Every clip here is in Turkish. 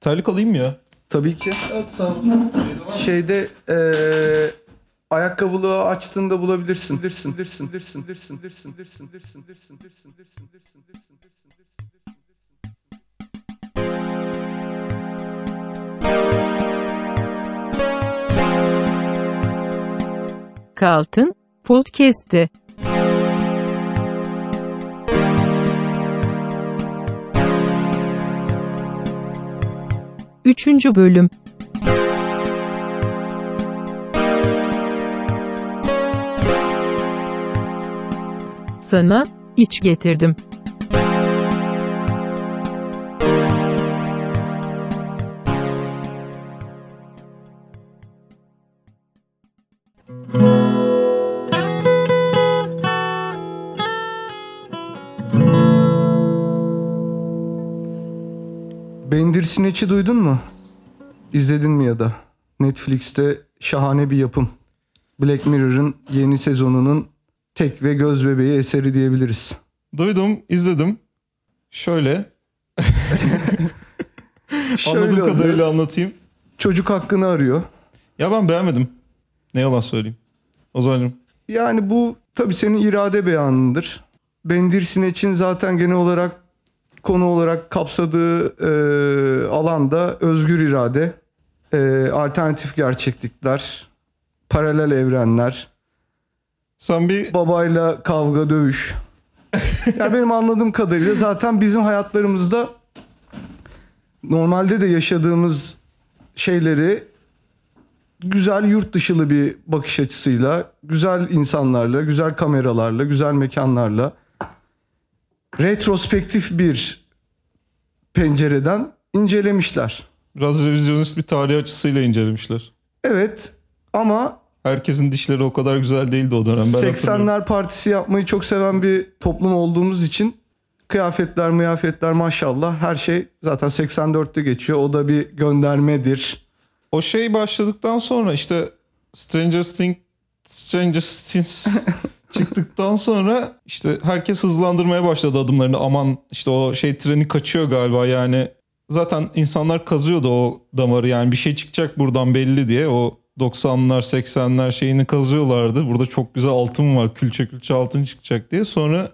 Terlik alayım ya. Tabii ki. Şeyde eee ayakkabılığı açtığında bulabilirsin. Bilirsin, bilirsin, bilirsin, bilirsin, bilirsin, bilirsin, bilirsin, bilirsin, bilirsin, bilirsin, bilirsin, bilirsin, bilirsin. Kaltın Podcast'te 3. Bölüm Sana iç getirdim. Bandersnatch'i duydun mu? İzledin mi ya da? Netflix'te şahane bir yapım. Black Mirror'ın yeni sezonunun tek ve göz bebeği eseri diyebiliriz. Duydum, izledim. Şöyle. Şöyle Anladığım oldu. kadarıyla anlatayım. Çocuk hakkını arıyor. Ya ben beğenmedim. Ne yalan söyleyeyim. Ozan'cığım. Yani bu tabii senin irade beyanındır. Bandersnatch'in zaten genel olarak konu olarak kapsadığı e, alanda özgür irade, e, alternatif gerçeklikler, paralel evrenler, Sen bir babayla kavga dövüş. ya benim anladığım kadarıyla zaten bizim hayatlarımızda normalde de yaşadığımız şeyleri güzel yurt dışılı bir bakış açısıyla, güzel insanlarla, güzel kameralarla, güzel mekanlarla retrospektif bir pencereden incelemişler. biraz revizyonist bir tarih açısıyla incelemişler. Evet ama Herkesin dişleri o kadar güzel değildi o dönem. Ben hatırlıyorum. 80'ler partisi yapmayı çok seven bir toplum olduğumuz için kıyafetler, mıyafetler maşallah her şey zaten 84'te geçiyor. O da bir göndermedir. O şey başladıktan sonra işte Stranger Things Stranger Things çıktıktan sonra işte herkes hızlandırmaya başladı adımlarını. Aman işte o şey treni kaçıyor galiba yani. Zaten insanlar kazıyordu o damarı yani bir şey çıkacak buradan belli diye. O 90'lar 80'ler şeyini kazıyorlardı. Burada çok güzel altın var külçe külçe altın çıkacak diye. Sonra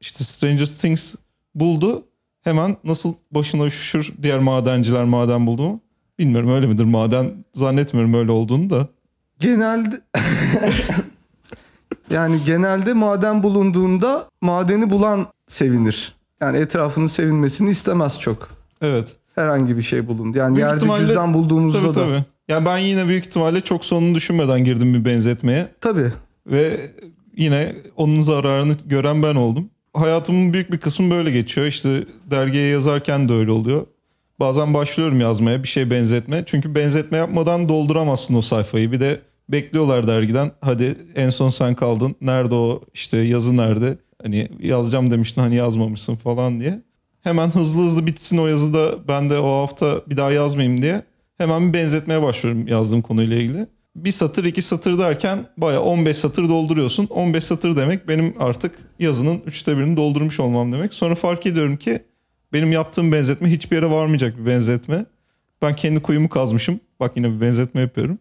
işte Stranger Things buldu. Hemen nasıl başına üşüşür diğer madenciler maden buldu mu? Bilmiyorum öyle midir maden zannetmiyorum öyle olduğunu da. Genelde yani genelde maden bulunduğunda madeni bulan sevinir. Yani etrafının sevinmesini istemez çok. Evet. Herhangi bir şey bulundu. Yani Büyük yerde ihtimalle- cüzdan bulduğumuzda Tabii da. tabii. Yani ben yine büyük ihtimalle çok sonunu düşünmeden girdim bir benzetmeye. Tabii. Ve yine onun zararını gören ben oldum. Hayatımın büyük bir kısmı böyle geçiyor. İşte dergiye yazarken de öyle oluyor. Bazen başlıyorum yazmaya bir şey benzetme. Çünkü benzetme yapmadan dolduramazsın o sayfayı. Bir de bekliyorlar dergiden. Hadi en son sen kaldın. Nerede o işte yazı nerede? Hani yazacağım demiştin hani yazmamışsın falan diye. Hemen hızlı hızlı bitsin o yazıda ben de o hafta bir daha yazmayayım diye. Hemen bir benzetmeye başlıyorum yazdığım konuyla ilgili. Bir satır iki satır derken baya 15 satır dolduruyorsun. 15 satır demek benim artık yazının üçte birini doldurmuş olmam demek. Sonra fark ediyorum ki benim yaptığım benzetme hiçbir yere varmayacak bir benzetme. Ben kendi kuyumu kazmışım. Bak yine bir benzetme yapıyorum.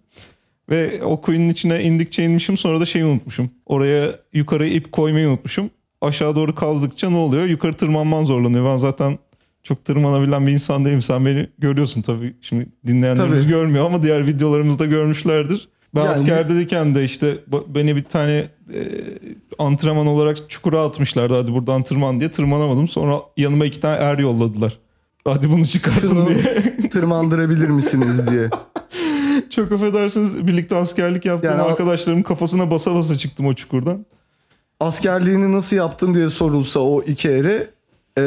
Ve o kuyunun içine indikçe inmişim sonra da şeyi unutmuşum. Oraya yukarı ip koymayı unutmuşum. Aşağı doğru kazdıkça ne oluyor? Yukarı tırmanman zorlanıyor. Ben zaten çok tırmanabilen bir insan değilim. Sen beni görüyorsun tabii. Şimdi dinleyenlerimiz Tabii. görmüyor ama diğer videolarımızda görmüşlerdir. Ben Yani- askerdeyken de işte beni bir tane e, antrenman olarak çukura atmışlardı. Hadi buradan tırman diye tırmanamadım. Sonra yanıma iki tane er yolladılar. Hadi bunu çıkartın diye. tırmandırabilir misiniz diye. Çok affedersiniz birlikte askerlik yaptığım Yani arkadaşlarımın kafasına basa basa çıktım o çukurdan. Askerliğini nasıl yaptın diye sorulsa o iki ere e,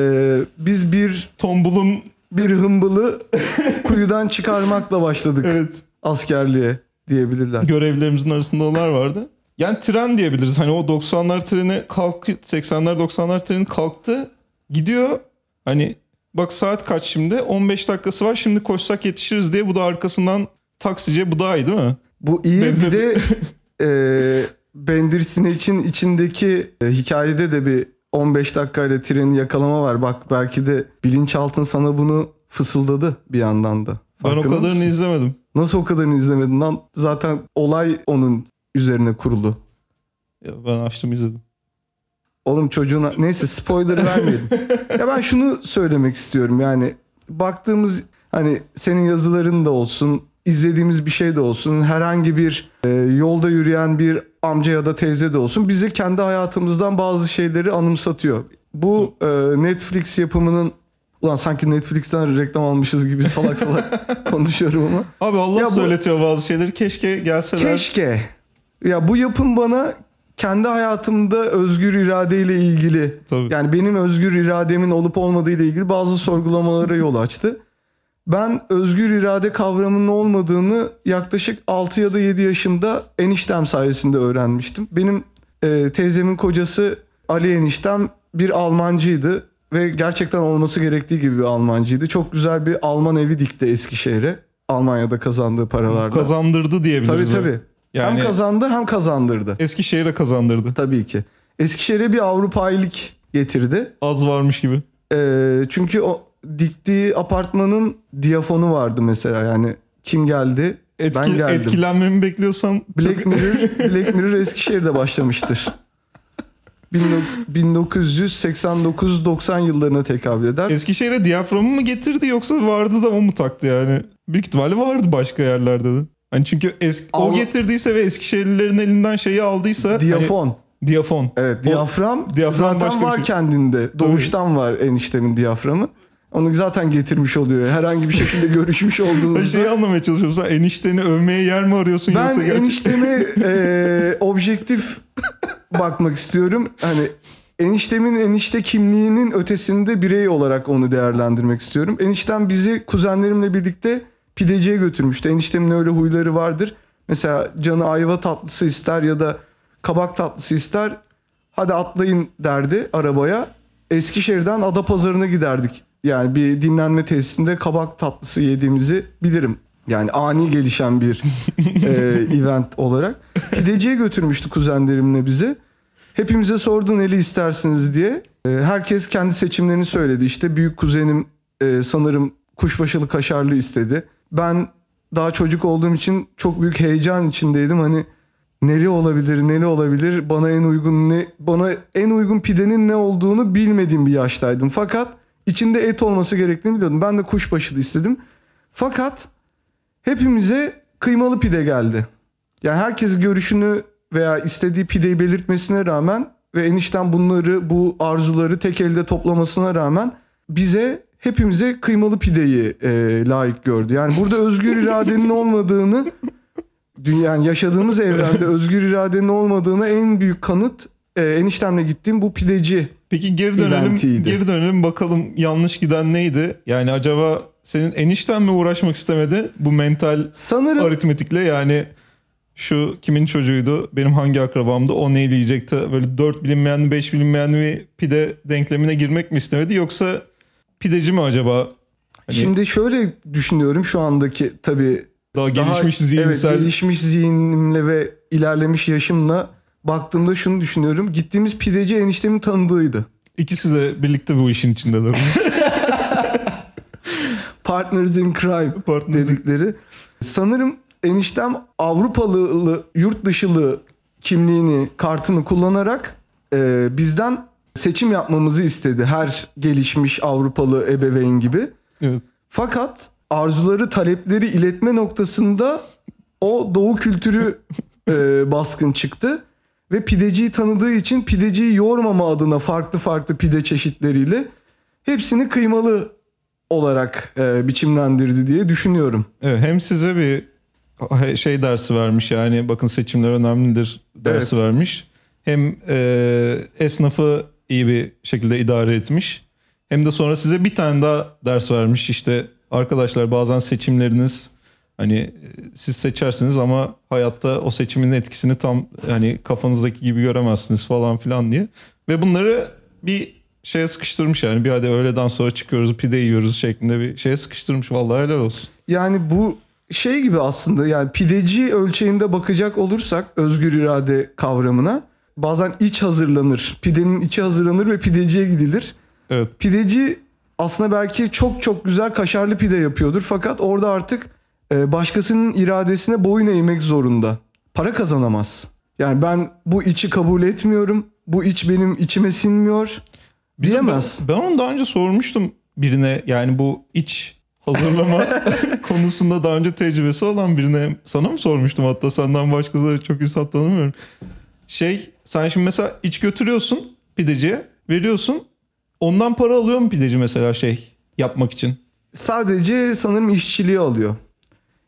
biz bir Tombulun bir hımbılı kuyudan çıkarmakla başladık evet askerliğe diyebilirler. görevlerimizin arasında onlar vardı. Yani tren diyebiliriz. Hani o 90'lar treni kalktı, 80'ler 90'lar treni kalktı. Gidiyor. Hani bak saat kaç şimdi? 15 dakikası var. Şimdi koşsak yetişiriz diye bu da arkasından taksice bu daha iyi değil mi? Bu iyi bir Benzedi. de e, Bandersnatch'in içindeki e, hikayede de bir 15 dakikayla treni yakalama var. Bak belki de bilinçaltın sana bunu fısıldadı bir yandan da. Ben o Farkında kadarını mısın? izlemedim. Nasıl o kadarını izlemedin lan? Zaten olay onun üzerine kurulu. Ya ben açtım izledim. Oğlum çocuğuna neyse spoiler vermeyelim. ya ben şunu söylemek istiyorum yani baktığımız hani senin yazıların da olsun izlediğimiz bir şey de olsun herhangi bir e, yolda yürüyen bir amca ya da teyze de olsun bize kendi hayatımızdan bazı şeyleri anımsatıyor. Bu e, Netflix yapımının ulan sanki Netflix'ten reklam almışız gibi salak salak konuşuyorum ama Abi Allah Ya bu- söyletiyor bazı şeyleri. Keşke gelseler. Keşke. Ya bu yapım bana kendi hayatımda özgür iradeyle ilgili Tabii. yani benim özgür irademin olup olmadığı ile ilgili bazı sorgulamalara yol açtı. Ben özgür irade kavramının olmadığını yaklaşık 6 ya da 7 yaşında eniştem sayesinde öğrenmiştim. Benim e, teyzemin kocası Ali eniştem bir Almancıydı ve gerçekten olması gerektiği gibi bir Almancıydı. Çok güzel bir Alman evi dikti Eskişehir'e. Almanya'da kazandığı paralarla. Kazandırdı diyebiliriz. Tabii tabii. Yani Hem kazandı hem kazandırdı. Eskişehir'e kazandırdı. Tabii ki. Eskişehir'e bir Avrupailik getirdi. Az varmış gibi. Ee, çünkü o diktiği apartmanın diyafonu vardı mesela. Yani kim geldi? Etki, ben geldim. etkilenmemi bekliyorsan Black Mirror, Black Mirror Eskişehir'de başlamıştır. 1989-90 yıllarına tekabül eder. Eskişehir'e diyaframı mı getirdi yoksa vardı da o mu taktı yani? Büyük ihtimalle vardı başka yerlerde de. Hani çünkü es- o Al- getirdiyse ve Eskişehirlilerin elinden şeyi aldıysa hani- Diyafon. diyafon. Evet O- diyafram, diyafram zaten başka var şey. kendinde. Doğuştan var eniştemin diyaframı. Onu zaten getirmiş oluyor. Herhangi bir şekilde görüşmüş Ben olduğunuzda. şeyi anlamaya çalışıyorum. Sen enişteni övmeye yer mi arıyorsun Ben yoksa gerçekten? enişteme e, objektif bakmak istiyorum. Hani eniştemin enişte kimliğinin ötesinde birey olarak onu değerlendirmek istiyorum. Eniştem bizi kuzenlerimle birlikte pideciye götürmüştü. Eniştemin öyle huyları vardır. Mesela canı ayva tatlısı ister ya da kabak tatlısı ister. Hadi atlayın derdi arabaya. Eskişehir'den Adapazarı'na giderdik. Yani bir dinlenme tesisinde kabak tatlısı yediğimizi bilirim. Yani ani gelişen bir e, event olarak. Pideciye götürmüştü kuzenlerimle bizi. Hepimize sordu neli istersiniz diye. E, herkes kendi seçimlerini söyledi. İşte büyük kuzenim e, sanırım kuşbaşılı kaşarlı istedi. Ben daha çocuk olduğum için çok büyük heyecan içindeydim. Hani neli olabilir, neli olabilir? Bana en uygun ne bana en uygun pidenin ne olduğunu bilmediğim bir yaştaydım. Fakat içinde et olması gerektiğini biliyordum. Ben de kuşbaşılı istedim. Fakat hepimize kıymalı pide geldi. Yani herkes görüşünü veya istediği pideyi belirtmesine rağmen ve enişten bunları bu arzuları tek elde toplamasına rağmen bize hepimize kıymalı pideyi e, layık gördü. Yani burada özgür iradenin olmadığını dünya yani yaşadığımız evrende özgür iradenin olmadığına en büyük kanıt e, eniştemle gittiğim bu pideci. Peki geri dönelim. eventiydi. Geri dönelim bakalım yanlış giden neydi? Yani acaba senin enişten mi uğraşmak istemedi bu mental Sanırım aritmetikle yani şu kimin çocuğuydu benim hangi akrabamdı o neyle yiyecekti böyle 4 bilinmeyen 5 bilinmeyen bir pide denklemine girmek mi istemedi yoksa pideci mi acaba Hani- şimdi şöyle düşünüyorum şu andaki tabii daha daha- gelişmiş zihinsel Evet, gelişmiş zihnimle ve ilerlemiş yaşımla baktığımda şunu düşünüyorum. Gittiğimiz pideci eniştemin tanıdığıydı. ikisi de birlikte bu işin içindeler. Partners in Crime Partners in- dedikleri. Sanırım eniştem Avrupalı yurt dışılı kimliğini kartını kullanarak e, bizden seçim yapmamızı istedi. Her gelişmiş Avrupalı ebeveyn gibi. evet. Fakat arzuları, talepleri iletme noktasında o doğu kültürü e, baskın çıktı. Ve pideciyi tanıdığı için pideciyi yormama adına farklı farklı pide çeşitleriyle hepsini kıymalı olarak e, biçimlendirdi diye düşünüyorum. Evet, hem size bir şey dersi vermiş yani bakın seçimler önemlidir dersi vermiş. Hem e, esnafı iyi bir şekilde idare etmiş. Hem de sonra size bir tane daha ders vermiş işte arkadaşlar bazen seçimleriniz hani e, siz seçersiniz ama hayatta o seçimin etkisini tam hani kafanızdaki gibi göremezsiniz falan filan diye. Ve bunları bir şeye sıkıştırmış yani bir hadi öğleden sonra çıkıyoruz pide yiyoruz şeklinde bir şeye sıkıştırmış vallahi helal olsun. Yani bu şey gibi aslında yani pideci ölçeğinde bakacak olursak özgür irade kavramına bazen iç hazırlanır. Pidenin içi hazırlanır ve pideciye gidilir. Evet Pideci aslında belki çok çok güzel kaşarlı pide yapıyordur fakat orada artık başkasının iradesine boyun eğmek zorunda. Para kazanamaz. Yani ben bu içi kabul etmiyorum. Bu iç benim içime sinmiyor. Bizim Diyemez. Ben, ben onu daha önce sormuştum birine. Yani bu iç hazırlama konusunda daha önce tecrübesi olan birine. Sana mı sormuştum hatta senden başkası da çok insan tanımıyorum. Şey sen şimdi mesela iç götürüyorsun pideciye veriyorsun. Ondan para alıyor mu pideci mesela şey yapmak için? Sadece sanırım işçiliği alıyor.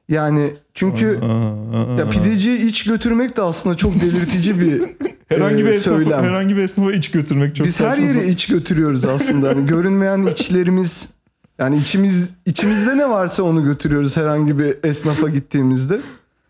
Yani çünkü ya pideciye iç götürmek de aslında çok belirtici bir herhangi bir e, esnafa, söylem. herhangi bir esnafa iç götürmek çok Biz her saçma yere iç götürüyoruz aslında. Hani görünmeyen içlerimiz yani içimiz içimizde ne varsa onu götürüyoruz herhangi bir esnafa gittiğimizde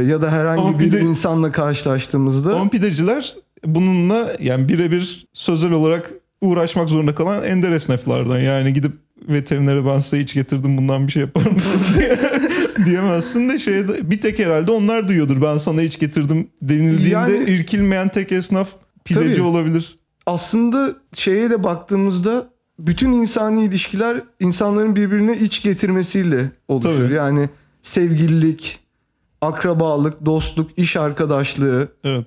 ya da herhangi Ama bir bir de- insanla karşılaştığımızda. Ama pideciler bununla yani birebir sözel olarak uğraşmak zorunda kalan ender esnaflardan. Yani gidip veterinere ben size iç getirdim bundan bir şey yapar mısınız diye diyemezsin de şeyde bir tek herhalde onlar duyuyordur. Ben sana iç getirdim denildiğinde Yani- irkilmeyen tek esnaf pideci Tabii. olabilir. aslında şeye de baktığımızda bütün insani ilişkiler insanların birbirine iç getirmesiyle oluşur. Tabii. Yani sevgililik, akrabalık, dostluk, iş arkadaşlığı. Evet.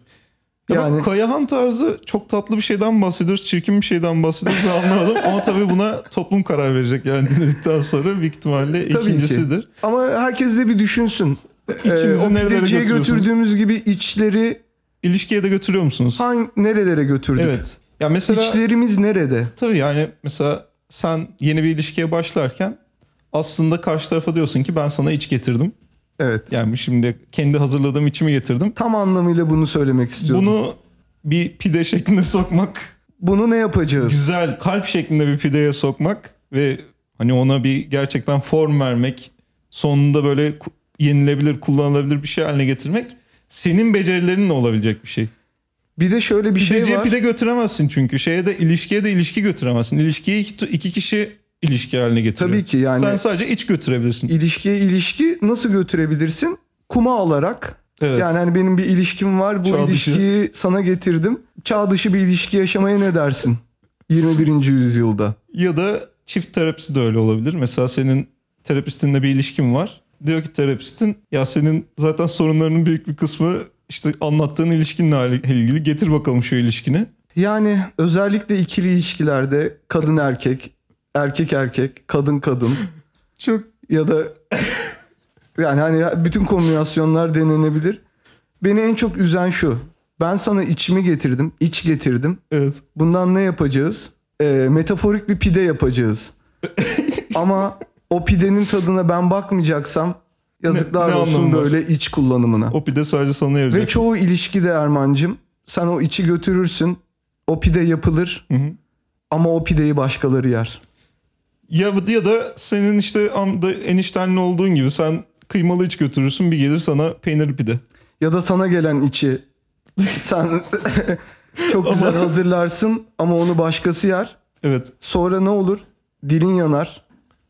Ya Yani- Kayahan tarzı çok tatlı bir şeyden bahsediyoruz. Çirkin bir şeyden bahsediyoruz. Ben anlamadım. Ama tabii buna toplum karar verecek yani dinledikten sonra büyük ihtimalle Tabii ki. ikincisidir. Ama herkes de bir düşünsün. İçinizi Ee, nerelere götürdüğümüz gibi içleri İlişkiye de götürüyor musunuz? hangi nerelere götürdük? Evet. Ya mesela İçlerimiz nerede? tabii yani mesela sen yeni bir ilişkiye başlarken aslında karşı tarafa diyorsun ki ben sana iç getirdim. Evet. Yani şimdi kendi hazırladığım içimi getirdim. Tam anlamıyla bunu söylemek istiyorum. Bunu, bir pide şeklinde sokmak, bunu ne yapacağız? güzel kalp şeklinde bir pideye sokmak ve hani ona bir gerçekten form vermek, sonunda böyle yenilebilir, kullanılabilir bir şey haline getirmek senin becerilerinle olabilecek bir şey. Bir de şöyle bir şey Pideciye var. pide götüremezsin çünkü. Şeye de ilişkiye de ilişki götüremezsin. İlişkiyi iki, iki kişi ilişki haline getiriyor. Tabii ki yani Sen sadece iç götürebilirsin. ilişkiye ilişki nasıl götürebilirsin? Kuma alarak. Evet. Yani hani benim bir ilişkim var. Bu Çağ dışı. ilişkiyi sana getirdim. Çağ dışı bir ilişki yaşamaya ne dersin? 21. yüzyılda. Ya da çift terapisi de öyle olabilir. Mesela senin terapistinle bir ilişkin var. Diyor ki terapistin ya senin zaten sorunlarının büyük bir kısmı işte anlattığın ilişkinle ilgili. Getir bakalım şu ilişkini. Yani özellikle ikili ilişkilerde kadın erkek, erkek erkek, kadın kadın Çok ya da yani hani bütün kombinasyonlar denenebilir. Beni en çok üzen şu. Ben sana içimi getirdim, iç getirdim. evet. Bundan ne yapacağız? Ee, metaforik bir pide yapacağız. Ama o pidenin tadına ben bakmayacaksam yazıklar Ne- ne olsun anlamı var? böyle iç kullanımına. O pide sadece sana Ve yarayacak. çoğu ilişkide Erman'cım sen o içi götürürsün. O pide yapılır Hı hı. ama o pideyi başkaları yer. Ya, ya da senin işte am- eniştenle olduğun gibi sen kıymalı iç götürürsün bir gelir sana peynirli pide. Ya da sana gelen içi sen çok güzel hazırlarsın ama onu başkası yer. Evet. Sonra ne olur? Dilin yanar.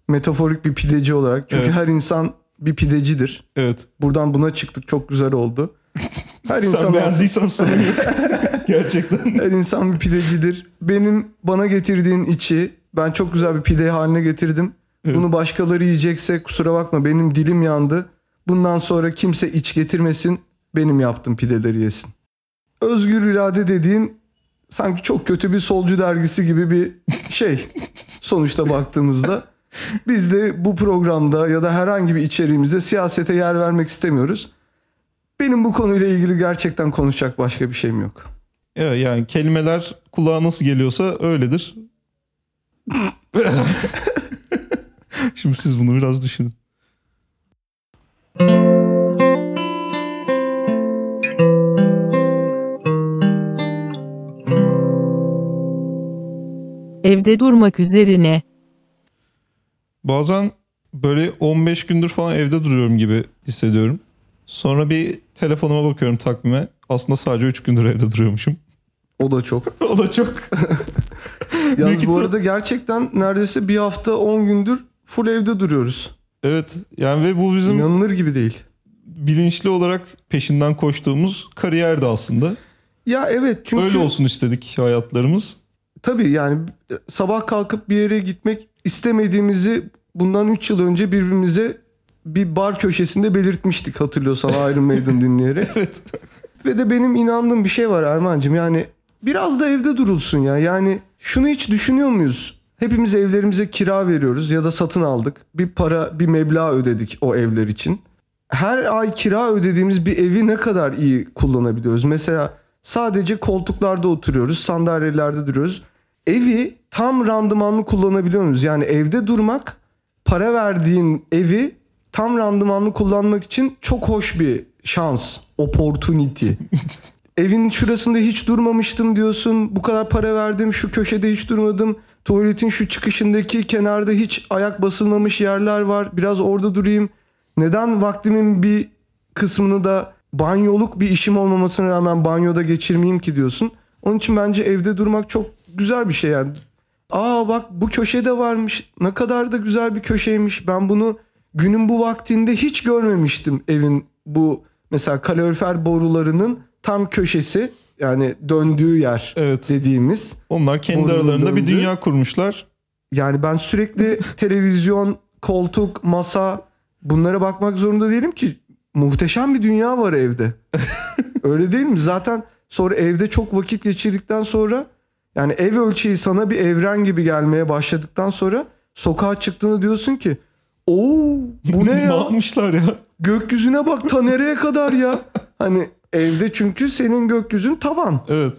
Metaforik bir pideci olarak. Çünkü Evet. her insan bir pidecidir. Evet. Buradan buna çıktık. Çok güzel oldu. Her Sen insan beğendiysen sorun yok. Gerçekten. her insan bir pidecidir. Benim bana getirdiğin içi ben çok güzel bir pide haline getirdim. Evet. Bunu başkaları yiyecekse kusura bakma benim dilim yandı. Bundan sonra kimse iç getirmesin. Benim yaptığım pideleri yesin. Özgür irade dediğin sanki çok kötü bir solcu dergisi gibi bir şey. Sonuçta baktığımızda biz de bu programda ya da herhangi bir içeriğimizde siyasete yer vermek istemiyoruz. Benim bu konuyla ilgili gerçekten konuşacak başka bir şeyim yok. Evet, yani kelimeler kulağa nasıl geliyorsa öyledir. Şimdi siz bunu biraz düşünün. Evde durmak üzerine. Bazen böyle 15 gündür falan evde duruyorum gibi hissediyorum. Sonra bir telefonuma bakıyorum takvime. Aslında sadece 3 gündür evde duruyormuşum. O da çok. o da çok. Yalnız bu arada gerçekten neredeyse bir hafta 10 gündür full evde duruyoruz. Evet yani ve bu bizim İnanılır gibi değil. bilinçli olarak peşinden koştuğumuz kariyerdi aslında. Ya evet çünkü Öyle olsun istedik hayatlarımız. tabii yani sabah kalkıp bir yere gitmek istemediğimizi bundan 3 yıl önce birbirimize bir bar köşesinde belirtmiştik hatırlıyorsan Iron Maiden dinleyerek. Evet. Ve de benim inandığım bir şey var Erman'cığım yani biraz da evde durulsun ya. Yani şunu hiç düşünüyor muyuz? Hepimiz evlerimize kira veriyoruz ya da satın aldık. Bir para, bir meblağ ödedik o evler için. Her ay kira ödediğimiz bir evi ne kadar iyi kullanabiliyoruz? Mesela sadece koltuklarda oturuyoruz, sandalyelerde duruyoruz. Evi tam randımanlı kullanabiliyor muyuz? Yani evde durmak, para verdiğin evi tam randımanlı kullanmak için çok hoş bir şans, opportunity. Evin şurasında hiç durmamıştım diyorsun. Bu kadar para verdim, şu köşede hiç durmadım. Tuvaletin şu çıkışındaki kenarda hiç ayak basılmamış yerler var. Biraz orada durayım. Neden vaktimin bir kısmını da banyoluk bir işim olmamasına rağmen banyoda geçirmeyeyim ki diyorsun. Onun için bence evde durmak çok güzel bir şey yani. Aa bak bu köşede varmış. Ne kadar da güzel bir köşeymiş. Ben bunu günün bu vaktinde hiç görmemiştim evin bu mesela kalorifer borularının tam köşesi yani döndüğü yer Evet. dediğimiz. Onlar kendi aralarında bir döndüğü. dünya kurmuşlar. Yani ben sürekli televizyon, koltuk, masa bunlara bakmak zorunda değilim ki. Muhteşem bir dünya var evde. Öyle değil mi? Zaten sonra evde çok vakit geçirdikten sonra yani ev ölçeği sana bir evren gibi gelmeye başladıktan sonra sokağa çıktığında diyorsun ki Oo bu ne ne ya? yapmışlar ya? Gökyüzüne bak ta nereye kadar ya? Hani evde çünkü senin gökyüzün tavan. Evet.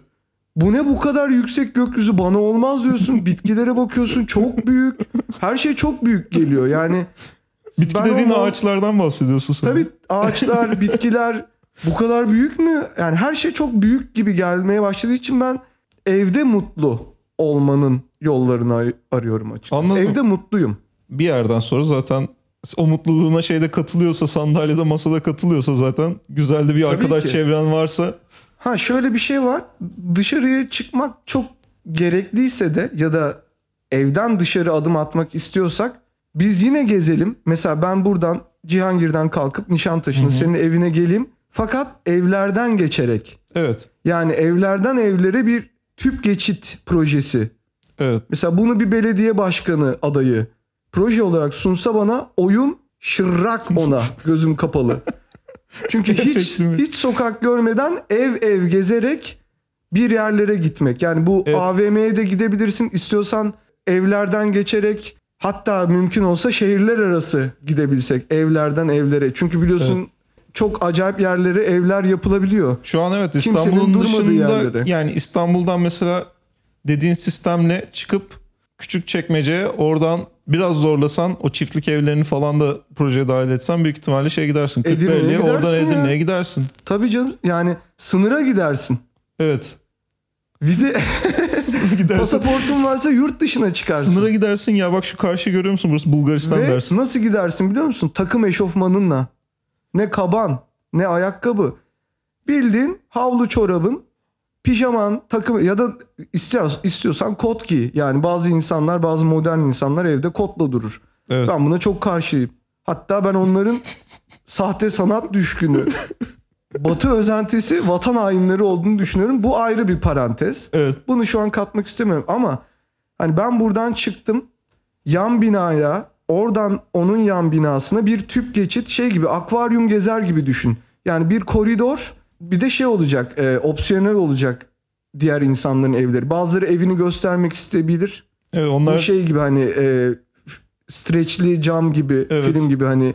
Bu ne bu kadar yüksek gökyüzü bana olmaz diyorsun. Bitkilere bakıyorsun çok büyük. Her şey çok büyük geliyor. Yani Bitki Ben dediğin onu- ağaçlardan bahsediyorsun sen. tabii ağaçlar, bitkiler bu kadar büyük mü? Yani her şey çok büyük gibi gelmeye başladığı için ben evde mutlu olmanın yollarını ar- arıyorum açıkçası. Anladım. Evde mutluyum. Bir yerden sonra zaten o mutluluğuna şeyde katılıyorsa sandalyede masada katılıyorsa zaten güzel de bir Tabii arkadaş ki. çevren varsa Ha şöyle bir şey var. Dışarıya çıkmak çok gerekliyse de ya da evden dışarı adım atmak istiyorsak biz yine gezelim. Mesela ben buradan Cihangir'den kalkıp Nişantaşı'nın senin evine geleyim. Fakat evlerden geçerek. evet. Yani evlerden evlere bir tüp geçit projesi. Evet. Mesela bunu bir belediye başkanı adayı proje olarak sunsa bana oyun şırrak ona gözüm kapalı. Çünkü hiç hiç sokak görmeden ev ev gezerek bir yerlere gitmek. Yani bu Evet. AVM'ye de gidebilirsin. İstiyorsan evlerden geçerek hatta mümkün olsa şehirler arası gidebilsek evlerden evlere. Çünkü biliyorsun çok acayip yerlere evler yapılabiliyor. Şu an evet İstanbul'un dışında yerlere. yani İstanbul'dan mesela dediğin sistemle çıkıp küçük çekmeceye oradan biraz zorlasan o çiftlik evlerini falan da projeye dahil etsen büyük ihtimalle şey gidersin. Edirne'ye oradan gidersin ya. Edirne'ye gidersin. Tabii canım yani sınıra gidersin. Evet. Vize pasaportun varsa yurt dışına çıkarsın. Sınıra gidersin ya bak şu karşı görüyor musun burası Bulgaristan Ve dersin. nasıl gidersin biliyor musun? Takım eşofmanınla. Ne kaban, ne ayakkabı. Bildiğin havlu çorabın, pijaman, takım ya da istiyor, istiyorsan kot giy. Yani bazı insanlar, bazı modern insanlar evde kotla durur. Evet. Ben buna çok karşıyım. Hatta ben onların sahte sanat düşkünü, batı özentisi, vatan hainleri olduğunu düşünüyorum. Bu ayrı bir parantez. Evet. Bunu şu an katmak istemiyorum ama hani ben buradan çıktım yan binaya oradan onun yan binasına bir tüp geçit şey gibi akvaryum gezer gibi düşün. Yani bir koridor bir de şey olacak e, opsiyonel olacak diğer insanların evleri. Bazıları evini göstermek isteyebilir. Evet onlar şey gibi hani e, streçli cam gibi Evet. film gibi hani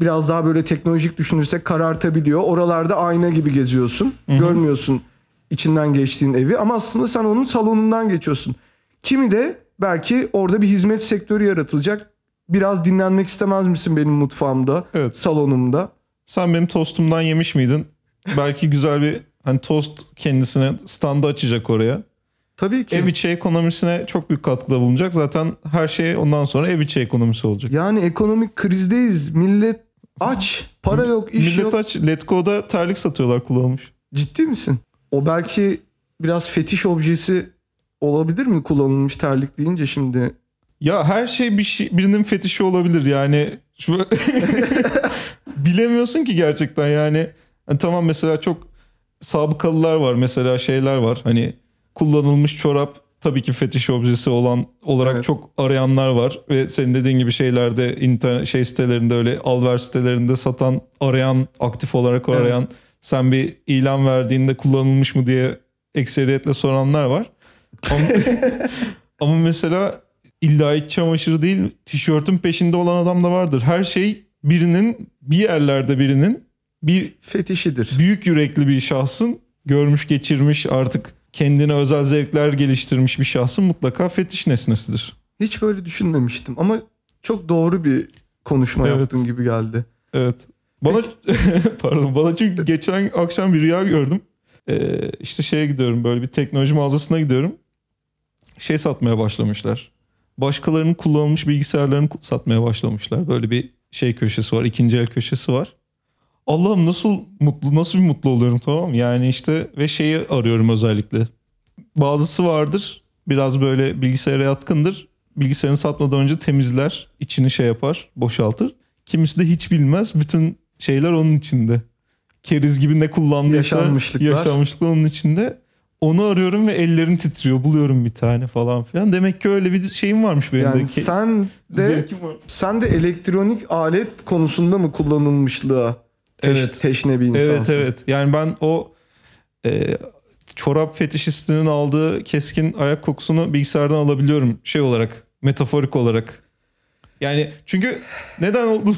biraz daha böyle teknolojik düşünürsek karartabiliyor. Oralarda ayna gibi geziyorsun. Görmüyorsun içinden geçtiğin evi ama aslında sen onun salonundan geçiyorsun. Kimi de belki orada bir hizmet sektörü yaratılacak. Biraz dinlenmek istemez misin benim mutfağımda, Evet. salonumda? sen benim tostumdan yemiş miydin? Belki güzel bir hani tost kendisine standı açacak oraya. Tabii ki. Ev içi ekonomisine çok büyük katkıda bulunacak. Zaten her şey ondan sonra ev içi ekonomisi olacak. Yani ekonomik krizdeyiz. Millet aç. Para yok, iş Millet yok. aç Letgo'da terlik satıyorlar kullanılmış. Ciddi misin? O belki biraz fetiş objesi olabilir mi kullanılmış terlik deyince şimdi? Ya her şey bir şey, birinin fetişi olabilir yani. Şu bilemiyorsun ki gerçekten yani. Hani tamam mesela çok sabıkalılar var mesela şeyler var. Hani kullanılmış çorap tabii ki fetiş objesi olan olarak Evet. çok arayanlar var ve senin dediğin gibi şeylerde internet şey sitelerinde öyle alver sitelerinde satan arayan aktif olarak Evet. arayan sen bir ilan verdiğinde kullanılmış mı diye ekseriyetle soranlar var. Ama, ama mesela illa iç çamaşırı değil tişörtün peşinde olan adam da vardır. Her şey birinin bir yerlerde birinin bir Fetişidir. büyük yürekli bir şahsın görmüş geçirmiş artık kendine özel zevkler geliştirmiş bir şahsın mutlaka fetiş nesnesidir. Hiç böyle düşünmemiştim ama çok doğru bir konuşma Evet. yaptığın gibi geldi. Evet. Bana pardon bana çünkü geçen akşam bir rüya gördüm. Ee, işte şeye gidiyorum böyle bir teknoloji mağazasına gidiyorum. Şey satmaya başlamışlar. Başkalarının kullanılmış bilgisayarlarını satmaya başlamışlar. Böyle bir şey köşesi var. ikinci el köşesi var. Allah'ım nasıl mutlu nasıl bir mutlu oluyorum tamam? Yani işte ve şeyi arıyorum özellikle. Bazısı vardır. Biraz böyle bilgisayara yatkındır. Bilgisayarını satmadan önce temizler. içini şey yapar. Boşaltır. Kimisi de hiç bilmez. Bütün şeyler onun içinde. Keriz gibi ne kullandıysa Yaşanmışlıklar. yaşanmışlıklar onun içinde. Onu arıyorum ve ellerim titriyor. Buluyorum bir tane falan filan. Demek ki öyle bir şeyim varmış benim Yani de. Sen de sen de elektronik alet konusunda mı kullanılmışlığa teş- Evet. teşne bir insansın? Evet evet. Yani ben o e, çorap fetişistinin aldığı keskin ayak kokusunu bilgisayardan alabiliyorum şey olarak, metaforik olarak. Yani çünkü neden oldu?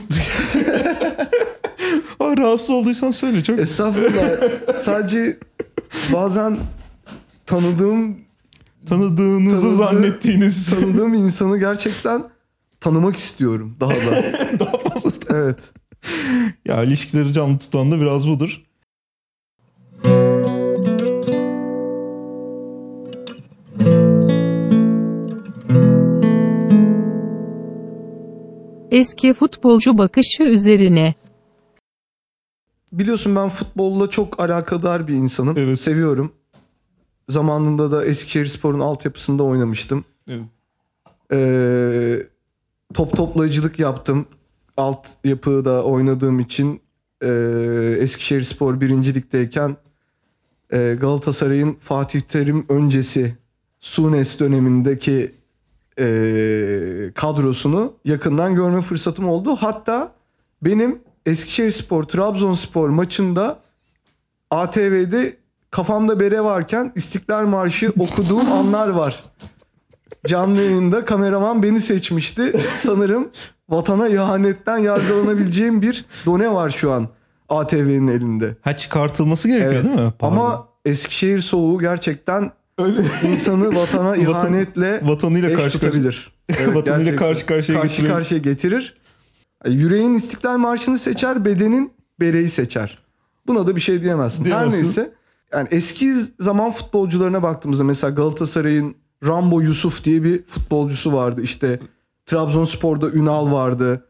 Aa, rahatsız olduysan söyle çok. Estağfurullah. Sadece bazen tanıdığım Tanıdığınızı Tanıdığı- zannettiğiniz tanıdığım insanı gerçekten tanımak istiyorum daha da. daha fazla. Evet. Ya ilişkileri canlı tutan da biraz budur. Eski futbolcu bakışı üzerine. Biliyorsun ben futbolla çok alakadar bir insanım. Evet. Seviyorum. Zamanında da Eskişehirspor'un altyapısında oynamıştım. Evet. Ee, top toplayıcılık yaptım. Alt yapıda oynadığım için e, Eskişehirspor birincilikteyken e, Galatasaray'ın Fatih Terim öncesi Sunes dönemindeki e, kadrosunu yakından görme fırsatım oldu. Hatta benim Eskişehirspor Trabzonspor maçında ATV'de kafamda bere varken İstiklal Marşı okuduğum anlar var. Canlı yayında kameraman beni seçmişti. Sanırım vatana ihanetten yargılanabileceğim bir done var şu an ATV'nin elinde. Ha çıkartılması gerekiyor Evet. değil mi? Pardon. Ama Eskişehir soğuğu gerçekten öyle insanı vatana ihanetle vatanıyla eş karşı karşı tutabilir. Evet, vatanıyla karşı karşıya karşı getiriyor. karşıya getirir. Yüreğin İstiklal Marşı'nı seçer, bedenin bereyi seçer. Buna da bir şey diyemezsin. Diyemezsin. Her neyse. Yani eski zaman futbolcularına baktığımızda mesela Galatasaray'ın Rambo Yusuf diye bir futbolcusu vardı. İşte Trabzonspor'da Ünal vardı.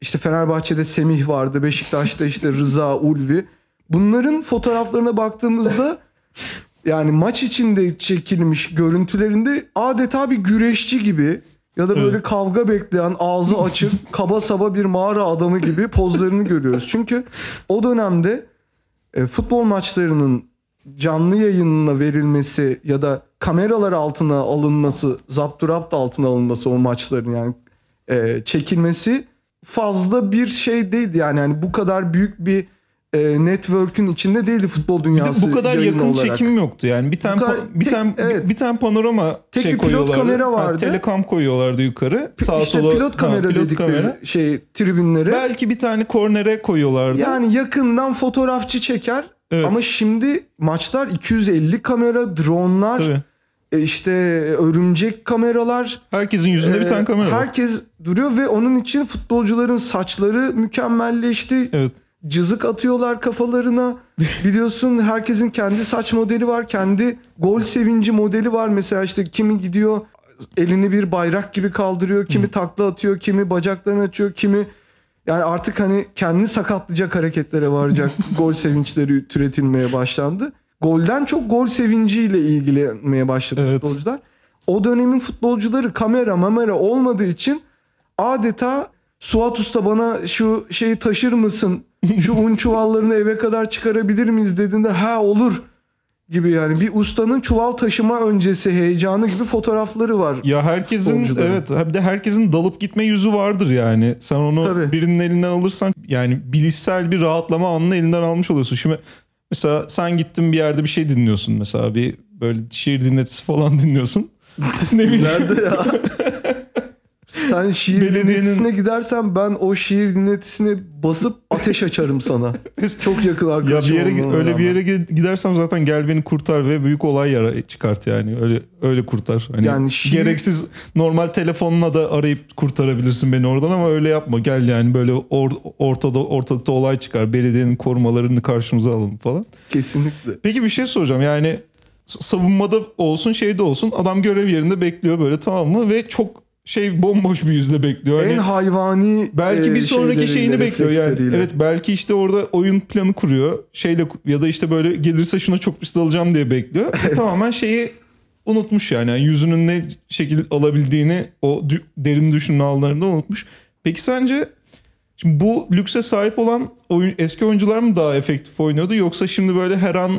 İşte Fenerbahçe'de Semih vardı. Beşiktaş'ta işte Rıza, Ulvi. Bunların fotoğraflarına baktığımızda yani maç içinde çekilmiş görüntülerinde adeta bir güreşçi gibi ya da böyle Evet. kavga bekleyen ağzı açık kaba saba bir mağara adamı gibi pozlarını görüyoruz. Çünkü o dönemde e, futbol maçlarının canlı yayınına verilmesi ya da kameralar altına alınması, zapturapt altına alınması o maçların yani e, çekilmesi fazla bir şey değildi. Yani hani bu kadar büyük bir e, network'ün içinde değildi futbol Bir dünyası. bu kadar yakın olarak. çekim yoktu yani. Bir tane kadar- bir tane evet. bir tane panorama Tek şey bir koyuyorlardı. kamera Ha, vardı. telekam koyuyorlardı yukarı. Sağ İşte sola pilot ha, kamera pilot dedikleri kamera. şey tribünlere. Belki bir tane kornere koyuyorlardı. Yani yakından fotoğrafçı çeker. Evet. Ama şimdi maçlar 250 kamera, dronlar, Tabii. E, işte örümcek kameralar. Herkesin yüzünde bir e, tane kamera var. Herkes duruyor ve onun için futbolcuların saçları mükemmelleşti. Evet. Cızık atıyorlar kafalarına. Biliyorsun herkesin kendi saç modeli var. Kendi gol sevinci modeli var. Mesela işte kimi gidiyor elini bir bayrak gibi kaldırıyor. Kimi takla atıyor. Kimi bacaklarını açıyor. Kimi yani artık hani kendini sakatlayacak hareketlere varacak gol sevinçleri türetilmeye başlandı. Golden çok gol sevinciyle ilgilenmeye başladı Evet. futbolcular. O dönemin futbolcuları kamera mamera olmadığı için adeta Suat Usta bana şu şeyi taşır mısın? Şu un çuvallarını eve kadar çıkarabilir miyiz dediğinde ha olur gibi yani bir ustanın çuval taşıma öncesi heyecanı gibi fotoğrafları var. Ya herkesin evet bir de herkesin dalıp gitme yüzü vardır yani. Sen onu Tabii. birinin elinden alırsan yani bilişsel bir rahatlama anını elinden almış oluyorsun. Şimdi mesela sen gittin bir yerde bir şey dinliyorsun mesela bir böyle şiir dinletisi falan dinliyorsun. ne bileyim. Nerede ya? Sen şiir Belediyenin- dinletisine gidersen ben o şiir dinletisini basıp ateş açarım sana. Çok yakın Ya arkadaşım bir yere öyle bir yere gidersem zaten gel beni kurtar ve büyük olay yara çıkart yani. Öyle öyle kurtar. Hani Yani şiir- gereksiz normal telefonla da arayıp kurtarabilirsin beni oradan ama öyle yapma. Gel yani böyle or- ortada ortalıkta olay çıkar. Belediyenin korumalarını karşımıza alalım falan. Kesinlikle. Peki bir şey soracağım. Yani savunmada olsun şeyde olsun adam görev yerinde bekliyor böyle tamam mı ve çok şey bomboş bir yüzle bekliyor. Hani en hayvani belki e, bir sonraki şeyleriyle, şeyini bekliyor yani. Evet belki işte orada oyun planı kuruyor. Şeyle ya da işte böyle gelirse şuna çok pis alacağım diye bekliyor. Ve tamamen şeyi unutmuş yani. yani yüzünün ne şekil alabildiğini o derin düşünme alanlarında unutmuş. Peki sence şimdi bu lükse sahip olan oyun, eski oyuncular mı daha efektif oynuyordu yoksa şimdi böyle her an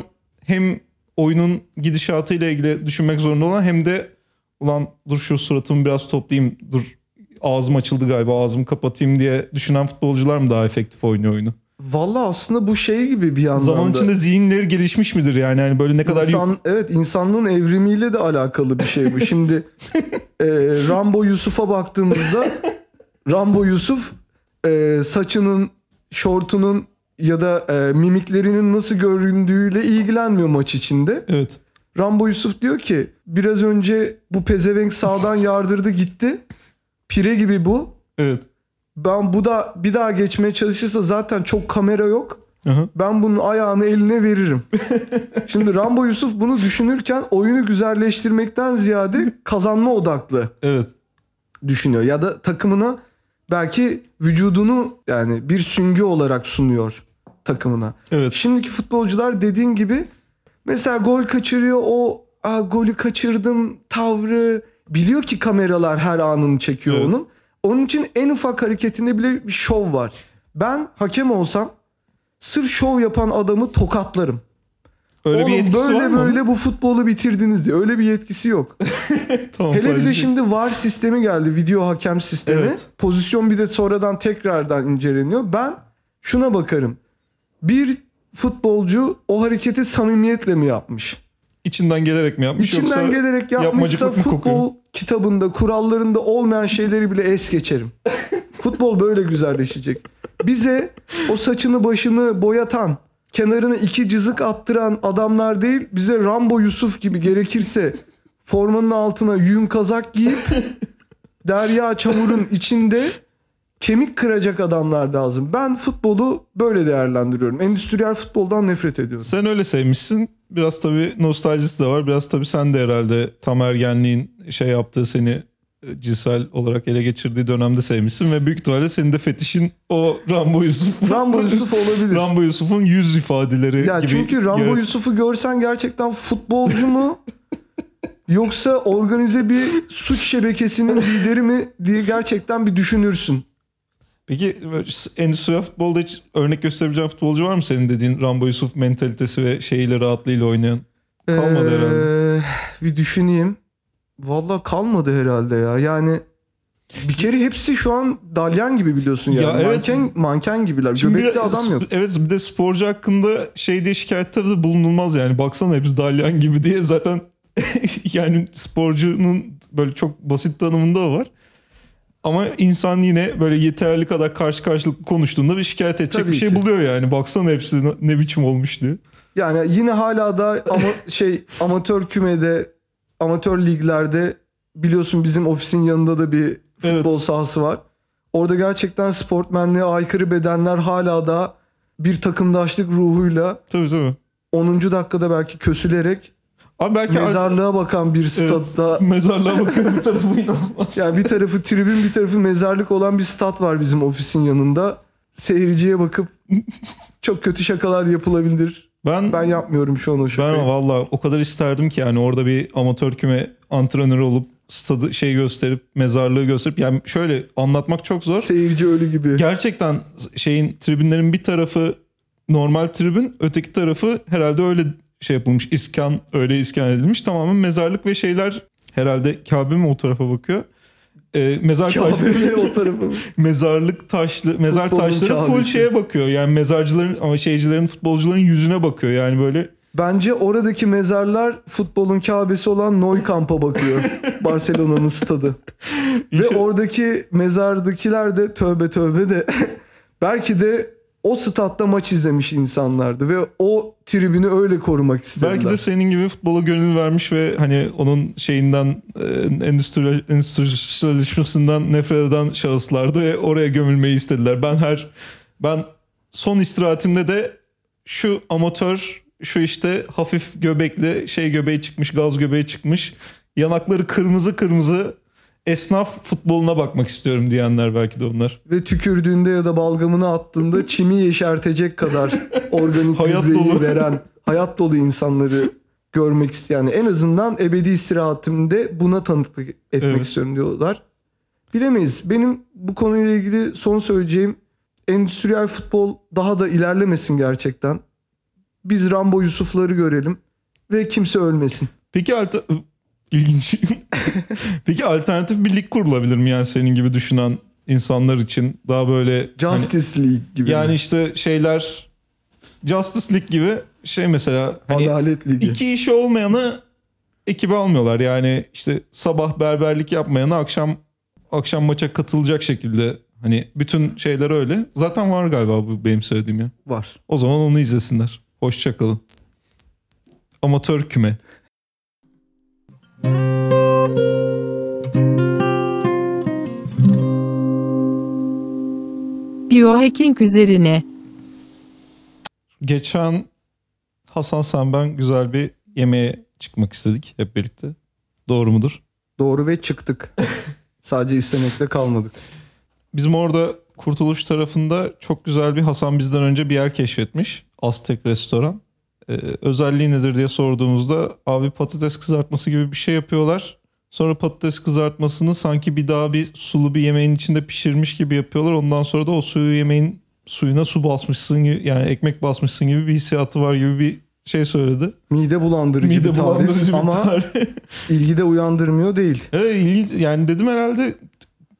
hem oyunun gidişatıyla ilgili düşünmek zorunda olan hem de ulan dur şu suratımı biraz toplayayım dur ağzım açıldı galiba ağzımı kapatayım diye düşünen futbolcular mı daha efektif oynuyor oyunu? Valla aslında bu şey gibi bir yandan Zaman da. içinde zihinleri gelişmiş midir yani? yani böyle ne kadar İnsan, evet insanlığın evrimiyle de alakalı bir şey bu. Şimdi e, Rambo Yusuf'a baktığımızda Rambo Yusuf e, saçının, şortunun ya da e, mimiklerinin nasıl göründüğüyle ilgilenmiyor maç içinde. Evet. Rambo Yusuf diyor ki biraz önce bu pezevenk sağdan yardırdı gitti. Pire gibi bu. Evet. Ben bu da bir daha geçmeye çalışırsa zaten çok kamera yok. Aha. Ben bunun ayağını eline veririm. Şimdi Rambo Yusuf bunu düşünürken oyunu güzelleştirmekten ziyade kazanma odaklı Evet. düşünüyor. Ya da takımına belki vücudunu yani bir süngü olarak sunuyor takımına. Evet. Şimdiki futbolcular dediğin gibi mesela gol kaçırıyor o Aa, golü kaçırdım tavrı biliyor ki kameralar her anını çekiyor Evet. onun. Onun için en ufak hareketinde bile bir şov var. Ben hakem olsam sırf şov yapan adamı tokatlarım. Öyle Oğlum bir etkisi böyle var mı? böyle bu futbolu bitirdiniz diye. Öyle bir yetkisi yok. tamam, Hele bir de şimdi VAR sistemi geldi. Video hakem sistemi. Evet. Pozisyon bir de sonradan tekrardan inceleniyor. Ben şuna bakarım. Bir futbolcu o hareketi samimiyetle mi yapmış? içinden gelerek mi yapmış İçinden yoksa gelerek yapmışsa yapmacıklık mı futbol kokuyor? kitabında, kurallarında olmayan şeyleri bile es geçerim. futbol böyle güzelleşecek. Bize o saçını başını boyatan, kenarına iki cızık attıran adamlar değil, bize Rambo Yusuf gibi gerekirse formanın altına yün kazak giyip derya çamurun içinde kemik kıracak adamlar lazım. Ben futbolu böyle değerlendiriyorum. Endüstriyel futboldan nefret ediyorum. Sen öyle sevmişsin. Biraz tabii nostaljisi de var. Biraz tabii sen de herhalde tam ergenliğin şey yaptığı seni e, cinsel olarak ele geçirdiği dönemde sevmişsin ve büyük ihtimalle senin de fetişin o Rambo Yusuf. Rambo Yusuf olabilir. Rambo Yusuf'un yüz ifadeleri Ya gibi. çünkü Rambo yarat- Yusuf'u görsen gerçekten futbolcu mu yoksa organize bir suç şebekesinin lideri mi diye gerçekten bir düşünürsün. Peki endüstriyel futbolda hiç örnek gösterebileceğin futbolcu var mı senin dediğin Rambo Yusuf mentalitesi ve şeyiyle rahatlığıyla oynayan? Kalmadı Ee, herhalde. Bir düşüneyim. Valla kalmadı herhalde ya. Yani bir kere hepsi şu an dalyan gibi biliyorsun yani. Ya evet. Manken, manken gibiler. Şimdi Göbekli bir- adam yok. Evet bir de sporcu hakkında şey diye şikayette de bulunulmaz yani. Baksana hepsi dalyan gibi diye zaten yani sporcunun böyle çok basit tanımında var. Ama insan yine böyle yeterli kadar karşı karşılıklı konuştuğunda bir şikayet edecek Tabii bir şey ki. buluyor yani. Baksana hepsi ne, ne biçim olmuş diye. Yani yine hala da ama şey amatör kümede, amatör liglerde biliyorsun bizim ofisin yanında da bir futbol Evet. sahası var. Orada gerçekten sportmenliğe aykırı bedenler hala da bir takımdaşlık ruhuyla Tabii tabii. 10. dakikada belki kösülerek Abi belki mezarlığa bakan bir Evet, statta mezarlığa bakıyor bu tarafı inanılmaz. yani bir tarafı tribün bir tarafı mezarlık olan bir stat var bizim ofisin yanında. Seyirciye bakıp çok kötü şakalar yapılabilir. ben Ben yapmıyorum şu an o Ben şakayı. valla o kadar isterdim ki yani orada bir amatör küme antrenörü olup stadı şey gösterip mezarlığı gösterip yani şöyle anlatmak çok zor. Seyirci ölü gibi. Gerçekten şeyin tribünlerin bir tarafı normal tribün öteki tarafı herhalde öyle şey yapılmış. iskan öyle iskan edilmiş. Tamamen mezarlık ve şeyler herhalde Kabe mi o tarafa bakıyor? Ee, mezar taşları o mezarlık taşlı mezar Futbolun taşları full Kabe'si. şeye bakıyor. Yani mezarcıların ama şeycilerin futbolcuların yüzüne bakıyor. Yani böyle Bence oradaki mezarlar futbolun Kabe'si olan Nou Camp'a bakıyor. Barcelona'nın stadı. Ve oradaki mezardakiler de tövbe tövbe de belki de o statta maç izlemiş insanlardı ve o tribünü öyle korumak istediler. belki de senin gibi futbola gönül vermiş ve hani onun şeyinden e, endüstri endüstrileşmesinden nefret eden şahıslardı ve oraya gömülmeyi istediler. Ben her ben son istirahatimde de şu amatör şu işte hafif göbekli şey göbeği çıkmış gaz göbeği çıkmış yanakları kırmızı kırmızı esnaf futboluna bakmak istiyorum diyenler belki de onlar. Ve tükürdüğünde ya da balgamını attığında çimi yeşertecek kadar organik Hayat dolu. veren hayat dolu insanları görmek isteyen yani en azından ebedi istirahatimde buna tanıklık etmek Evet. istiyorum diyorlar. Bilemeyiz. Benim bu konuyla ilgili son söyleyeceğim endüstriyel futbol daha da ilerlemesin gerçekten. Biz Rambo Yusuf'ları görelim ve kimse ölmesin. Peki. İlginç. Peki alternatif bir lig kurulabilir mi yani senin gibi düşünen insanlar için daha böyle hani- Justice League gibi. yani işte şeyler Justice League gibi şey mesela hani Adalet Ligi. iki işi olmayanı ekibe almıyorlar. Yani işte sabah berberlik yapmayanı akşam akşam maça katılacak şekilde hani bütün şeyler öyle. Zaten var galiba bu benim söylediğim ya. var. O zaman onu izlesinler. Hoşçakalın. Amatör küme. Biohacking üzerine. Geçen Hasan sen ben güzel bir yemeğe çıkmak istedik hep birlikte. Doğru mudur? Doğru ve çıktık. Sadece istemekle kalmadık. Bizim orada Kurtuluş tarafında çok güzel bir Hasan bizden önce bir yer keşfetmiş. Aztek restoran. Ee, özelliği nedir diye sorduğumuzda abi patates kızartması gibi bir şey yapıyorlar. Sonra patates kızartmasını sanki bir daha bir sulu bir yemeğin içinde pişirmiş gibi yapıyorlar. Ondan sonra da o suyu yemeğin suyuna su basmışsın gibi yani ekmek basmışsın gibi bir hissiyatı var gibi bir şey söyledi. Mide bulandırıcı Mide bir tarif bulandırıcı bir ama tarif. ilgi de uyandırmıyor değil. Evet ilginç. Yani dedim herhalde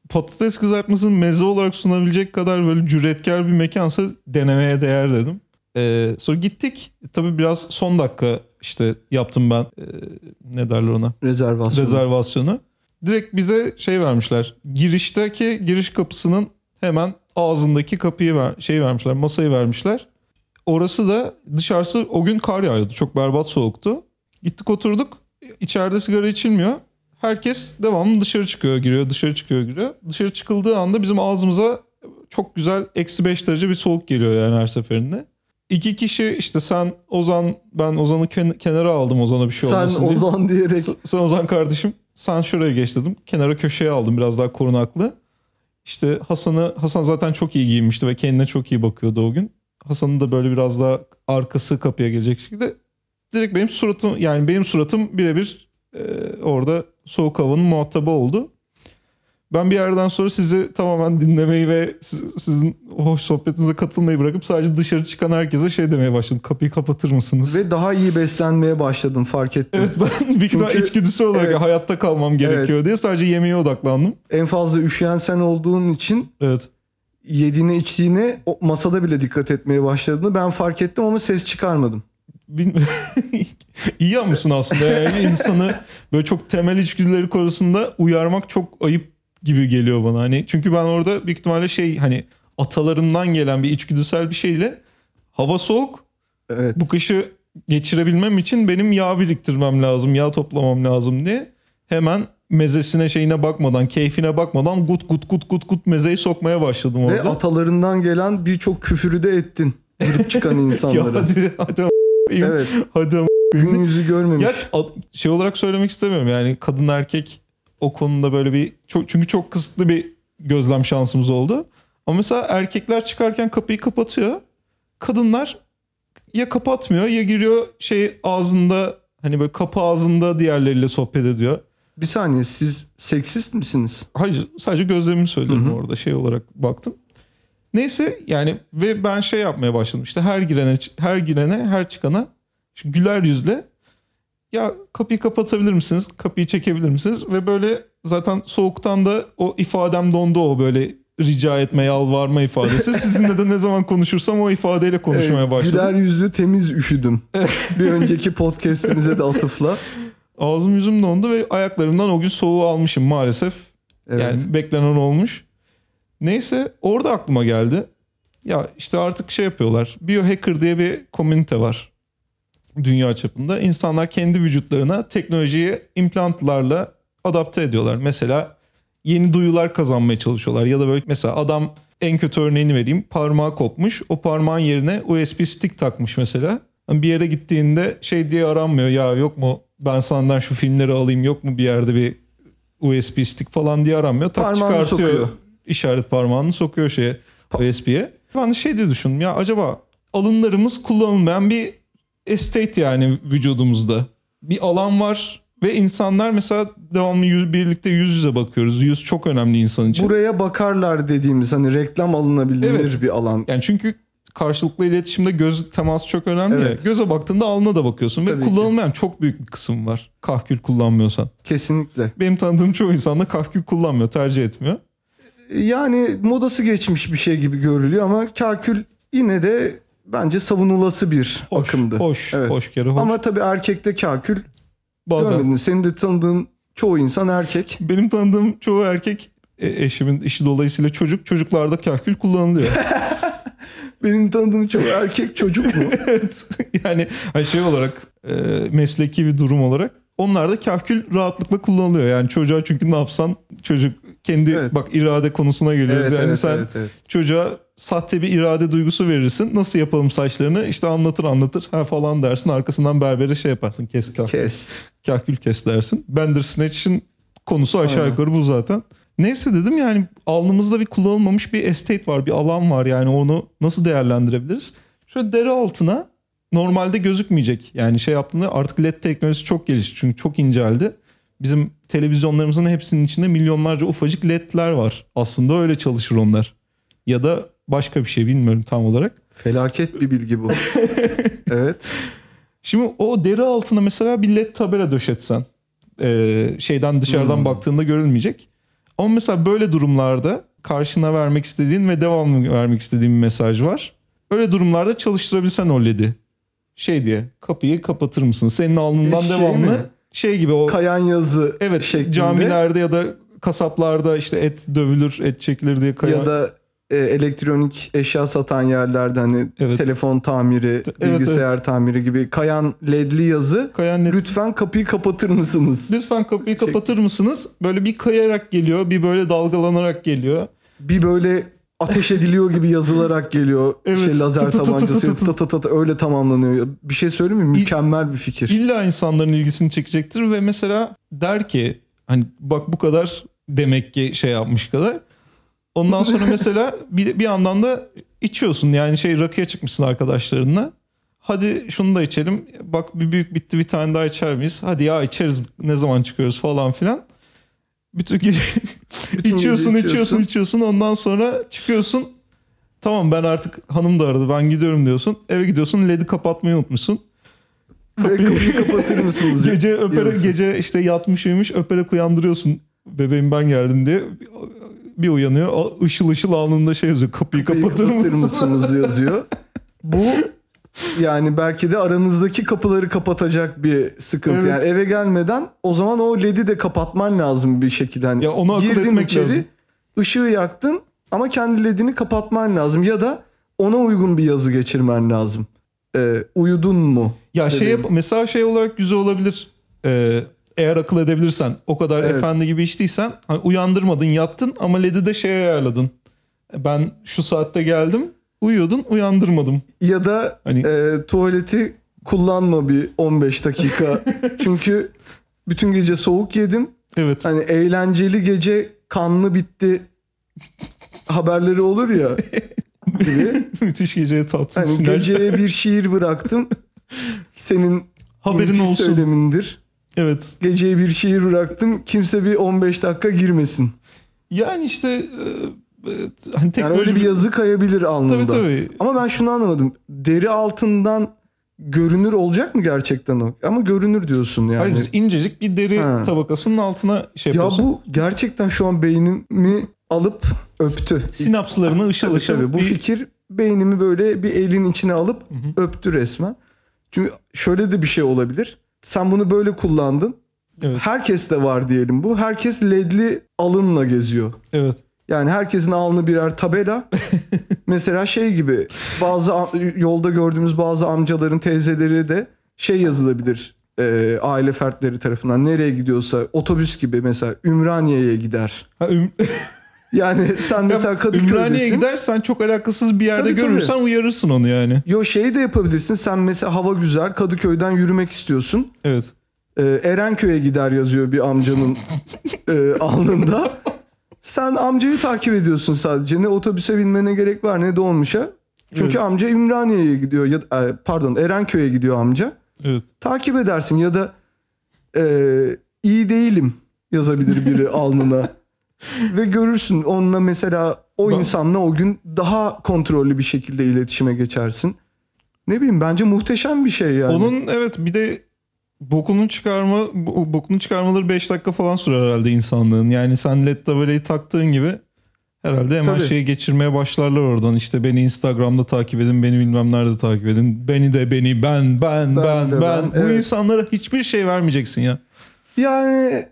patates kızartmasını meze olarak sunabilecek kadar böyle cüretkar bir mekansa denemeye değer dedim. Ee, sonra gittik. Tabii biraz son dakika işte yaptım ben ee, ne derler ona Rezervasyon. rezervasyonu. Direkt bize şey vermişler. Girişteki giriş kapısının hemen ağzındaki kapıyı ver, şey vermişler. Masayı vermişler. Orası da dışarısı o gün kar yağıyordu. Çok berbat soğuktu. Gittik oturduk. İçeride sigara içilmiyor. Herkes devamlı dışarı çıkıyor giriyor dışarı çıkıyor giriyor. Dışarı çıkıldığı anda bizim ağzımıza çok güzel eksi 5 derece bir soğuk geliyor yani her seferinde. İki kişi işte sen Ozan ben Ozan'ı ken- kenara aldım Ozan'a bir şey Sen olmasın diye. Ozan diyerek Sen- Sen Ozan kardeşim sen şuraya geç dedim. Kenara köşeye aldım biraz daha korunaklı. İşte Hasan'ı Hasan zaten çok iyi giyinmişti ve kendine çok iyi bakıyordu o gün. Hasan'ın da böyle biraz daha arkası kapıya gelecek şekilde direkt benim suratım yani benim suratım birebir e, orada soğuk havanın muhatabı oldu. Ben bir yerden sonra sizi tamamen dinlemeyi ve siz- sizin hoş sohbetinize katılmayı bırakıp sadece dışarı çıkan herkese şey demeye başladım. Kapıyı kapatır mısınız? ve daha iyi beslenmeye başladım fark ettim. Evet ben bir Çünkü- içgüdüsü olarak Evet. hayatta kalmam gerekiyor diye sadece yemeğe odaklandım. En fazla üşüyen sen olduğun için Evet. yediğine içtiğine masada bile dikkat etmeye başladığını ben fark ettim ama ses çıkarmadım. İyi yapmışsın aslında yani insanı böyle çok temel içgüdüleri konusunda uyarmak çok ayıp gibi geliyor bana. Hani çünkü ben orada büyük ihtimalle şey hani atalarımdan gelen bir içgüdüsel bir şeyle hava soğuk Evet. bu kışı geçirebilmem için benim yağ biriktirmem lazım, yağ toplamam lazım diye hemen mezesine şeyine bakmadan, keyfine bakmadan gut gut gut gut gut mezeyi sokmaya başladım Ve orada. atalarından gelen birçok küfürü de ettin. Girip çıkan ya insanlara. hadi hadi evet. hadi Gün yüzü görmemiş. Ya şey olarak söylemek istemiyorum yani kadın erkek o konuda böyle bir çok çünkü çok kısıtlı bir gözlem şansımız oldu. Ama mesela erkekler çıkarken kapıyı kapatıyor. Kadınlar ya kapatmıyor ya giriyor şey ağzında hani böyle kapı ağzında diğerleriyle sohbet ediyor. Bir saniye siz seksist misiniz? Hayır sadece gözlemimi söylüyorum Hı hı. orada şey olarak baktım. Neyse yani ve ben şey yapmaya başladım işte her girene her girene her çıkana güler yüzle ya kapıyı kapatabilir misiniz? Kapıyı çekebilir misiniz? Ve böyle zaten soğuktan da o ifadem dondu o böyle rica etme, yalvarma ifadesi. Sizinle de ne zaman konuşursam o ifadeyle konuşmaya başladım. Güler yüzlü temiz üşüdüm. bir önceki podcast'imize de atıfla. Ağzım yüzüm dondu ve ayaklarımdan o gün soğuğu almışım maalesef. Evet. Yani beklenen olmuş. Neyse orada aklıma geldi. Ya işte artık şey yapıyorlar. Biohacker diye bir komünite var. Dünya çapında. İnsanlar kendi vücutlarına teknolojiyi implantlarla adapte ediyorlar. Mesela yeni duyular kazanmaya çalışıyorlar. Ya da böyle mesela adam en kötü örneğini vereyim. Parmağı kopmuş. O parmağın yerine USB stick takmış mesela. Hani Bir yere gittiğinde şey diye aranmıyor. Ya yok mu ben senden şu filmleri alayım yok mu bir yerde bir USB stick falan diye aranmıyor. Tak Parmağını çıkartıyor sokuyor. işaret parmağını sokuyor şeye USB'ye. Ben de şey diye düşündüm ya acaba alınlarımız kullanılmayan bir estate yani vücudumuzda. Bir alan var ve insanlar mesela devamlı yüz, birlikte yüz yüze bakıyoruz. Yüz çok önemli insan için. Buraya bakarlar dediğimiz hani reklam alınabilir Evet. bir alan. Yani çünkü karşılıklı iletişimde göz teması çok önemli ya. Evet. Göze baktığında alnına da bakıyorsun Tabii ve ki. kullanılmayan çok büyük bir kısım var. Kahkül kullanmıyorsan. Kesinlikle. Benim tanıdığım çoğu insan da kahkül kullanmıyor, tercih etmiyor. Yani modası geçmiş bir şey gibi görülüyor ama kakül yine de bence savunulası bir Hoş, akımdı. hoş, Evet. hoş kere hoş. Ama tabii erkekte kakül Bazen görmedin. Senin de tanıdığın çoğu insan erkek. Benim tanıdığım çoğu erkek e, eşimin işi dolayısıyla çocuk çocuklarda kahkül kullanılıyor. Benim tanıdığım çoğu erkek çocuk mu? evet. Yani şey olarak e, mesleki bir durum olarak onlar da kahkül rahatlıkla kullanılıyor. Yani çocuğa çünkü ne yapsan çocuk kendi Evet. bak irade konusuna geliyoruz. evet, yani evet, sen evet, evet. çocuğa sahte bir irade duygusu verirsin. Nasıl yapalım saçlarını? İşte anlatır anlatır ha falan dersin. Arkasından berbere şey yaparsın. Kes kahkül. Kes. kahkül kes dersin. Bandersnatch'in konusu aşağı Aynen. yukarı bu zaten. Neyse dedim yani alnımızda bir kullanılmamış bir estate var, bir alan var yani onu nasıl değerlendirebiliriz? Şöyle deri altına normalde gözükmeyecek. Yani şey yaptığında artık LED teknolojisi çok gelişti çünkü çok inceldi. Bizim televizyonlarımızın hepsinin içinde milyonlarca ufacık LED'ler var. Aslında öyle çalışır onlar. Ya da başka bir şey bilmiyorum tam olarak. Felaket bir bilgi bu. evet. Şimdi o deri altına mesela bir led tabela döşetsen e, şeyden dışarıdan Hmm. baktığında görülmeyecek. Ama mesela böyle durumlarda karşına vermek istediğin ve devamlı vermek istediğin bir mesaj var. Öyle durumlarda çalıştırabilsen o led'i. Şey diye kapıyı kapatır mısın? Senin alnından Şey devamlı mi? şey gibi o Kayan yazı evet şeklinde. camilerde ya da kasaplarda işte et dövülür et çekilir diye kayan. ya da e, elektronik eşya satan yerlerde hani Evet. telefon tamiri, evet. bilgisayar tamiri gibi kayan ledli yazı. kayan led Lütfen kapıyı kapatır mısınız? Lütfen kapıyı Şey- kapatır mısınız? Böyle bir kayarak geliyor, bir böyle dalgalanarak geliyor. Bir böyle ateş ediliyor gibi yazılarak geliyor. Evet. Şey lazer tabancası öyle tamamlanıyor. Bir şey söyleyeyim mi? Mükemmel bir fikir. İlla insanların ilgisini çekecektir ve mesela der ki hani bak bu kadar demek ki şey yapmış kadar. Ondan sonra mesela bir, bir yandan da içiyorsun yani şey rakıya çıkmışsın arkadaşlarınla. Hadi şunu da içelim. Bak bir büyük bitti bir tane daha içer miyiz? Hadi ya içeriz ne zaman çıkıyoruz falan filan. Bütün gece Bütün içiyorsun, gece içiyorsun, içiyorsun. Ondan sonra çıkıyorsun. Tamam ben artık hanım da aradı ben gidiyorum diyorsun. Eve gidiyorsun LED'i kapatmayı unutmuşsun. Ve kapıyı kapatır mısınız? Gece öpere gece işte yatmış uyumuş öperek uyandırıyorsun. Bebeğim ben geldim diye. Bir uyanıyor o ışıl ışıl alnında şey yazıyor. Kapıyı, Kapıyı kapatır, mısın? mısınız yazıyor. Bu yani belki de aranızdaki kapıları kapatacak bir sıkıntı. Evet. Yani eve gelmeden o zaman o ledi de kapatman lazım bir şekilde. Hani Ya onu akıl girdin etmek içeri, lazım. ışığı yaktın ama kendi ledini kapatman lazım. Ya da ona uygun bir yazı geçirmen lazım. Ee, uyudun mu? Ya şey Dedim. yap, mesela şey olarak güzel olabilir. Ee, eğer akıl edebilirsen o kadar Evet. efendi gibi içtiysen hani uyandırmadın yattın ama LED'i de şey ayarladın. Ben şu saatte geldim uyuyordun uyandırmadım. Ya da Hani e, tuvaleti kullanma bir 15 dakika. Çünkü bütün gece soğuk yedim. evet. Hani eğlenceli gece kanlı bitti haberleri olur ya gibi. Müthiş geceye tatsız Hani geceye bir şiir bıraktım. Senin Haberin olsun. söylemindir. Evet. Geceye bir şiir bıraktım. Kimse bir 15 dakika girmesin. Yani işte e, hani Yani teknoloji öyle bir yazı kayabilir alnında. Tabii tabii. Ama ben şunu anlamadım. Deri altından görünür olacak mı gerçekten o? Ama görünür diyorsun yani. Hayır incecik bir deri Ha. tabakasının altına şey ya yapıyorsun. bu gerçekten şu an beynimi alıp öptü. Sinapslarını ışıl Tabii, ışıl tabii. Bu bir... fikir beynimi böyle bir elin içine alıp öptü resmen. Çünkü şöyle de bir şey olabilir. Sen bunu böyle kullandın. Evet. Herkes de var diyelim bu. Herkes ledli alınla geziyor. Evet. Yani herkesin alnı birer tabela. Mesela şey gibi bazı yolda gördüğümüz bazı amcaların teyzeleri de şey yazılabilir e, aile fertleri tarafından nereye gidiyorsa otobüs gibi mesela Ümraniye'ye gider. Ha, üm... Yani sen mesela Kadıköy'desin. Ümraniye'ye gidersen çok alakasız bir yerde Tabii, tabii. görürsen uyarırsın onu yani. Yo şey de yapabilirsin. Sen mesela hava güzel Kadıköy'den yürümek istiyorsun. Evet. Ee, Erenköy'e gider yazıyor bir amcanın e, alnında. Sen amcayı takip ediyorsun sadece. Ne otobüse binmene gerek var ne dolmuşa. Çünkü Evet. amca Ümraniye'ye gidiyor ya e, pardon Erenköy'e gidiyor amca. Evet. Takip edersin ya da e, iyi değilim yazabilir biri alnına. Ve görürsün onunla mesela o Ben- insanla o gün daha kontrollü bir şekilde iletişime geçersin. Ne bileyim bence muhteşem bir şey yani. Onun evet bir de bokunu çıkarma bo- bokunu çıkarmaları 5 dakika falan sürer herhalde insanlığın. Yani sen led tabelayı taktığın gibi herhalde hemen Tabii. şeyi geçirmeye başlarlar oradan. İşte beni Instagram'da takip edin, beni bilmem nerede takip edin. Beni de beni ben ben Ben ben ben. ben, Bu evet. insanlara hiçbir şey vermeyeceksin ya. Yani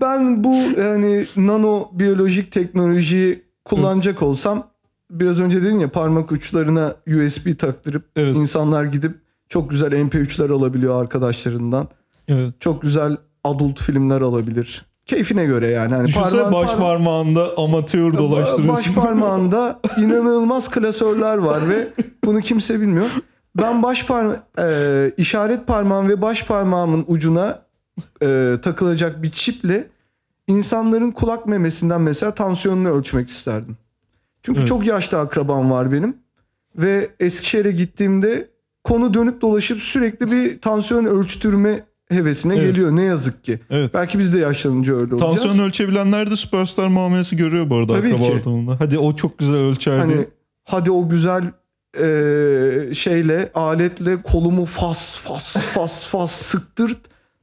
ben bu yani nano biyolojik teknolojiyi kullanacak olsam biraz önce dedin ya parmak uçlarına USB taktırıp Evet. insanlar gidip çok güzel MP3'ler alabiliyor arkadaşlarından. Evet. Çok güzel adult filmler alabilir. Keyfine göre yani. Hani Düşünsene parmağın- baş parma- parmağında amatör dolaştırıyorsun. Baş parmağında inanılmaz klasörler var ve bunu kimse bilmiyor. Ben baş parma e, işaret parmağım ve baş parmağımın ucuna e, takılacak bir çiple insanların kulak memesinden mesela tansiyonunu ölçmek isterdim. Çünkü Evet. çok yaşlı akrabam var benim ve Eskişehir'e gittiğimde konu dönüp dolaşıp sürekli bir tansiyon ölçtürme hevesine Evet. geliyor ne yazık ki. Evet. Belki biz de yaşlanınca öyle olacağız. Tansiyon ölçebilenler de süperstar muamelesi görüyor bu arada Tabii akraba ki. ortamında. Hadi o çok güzel ölçer Hani hadi o güzel e, şeyle aletle kolumu fas fas fas fas sıktırt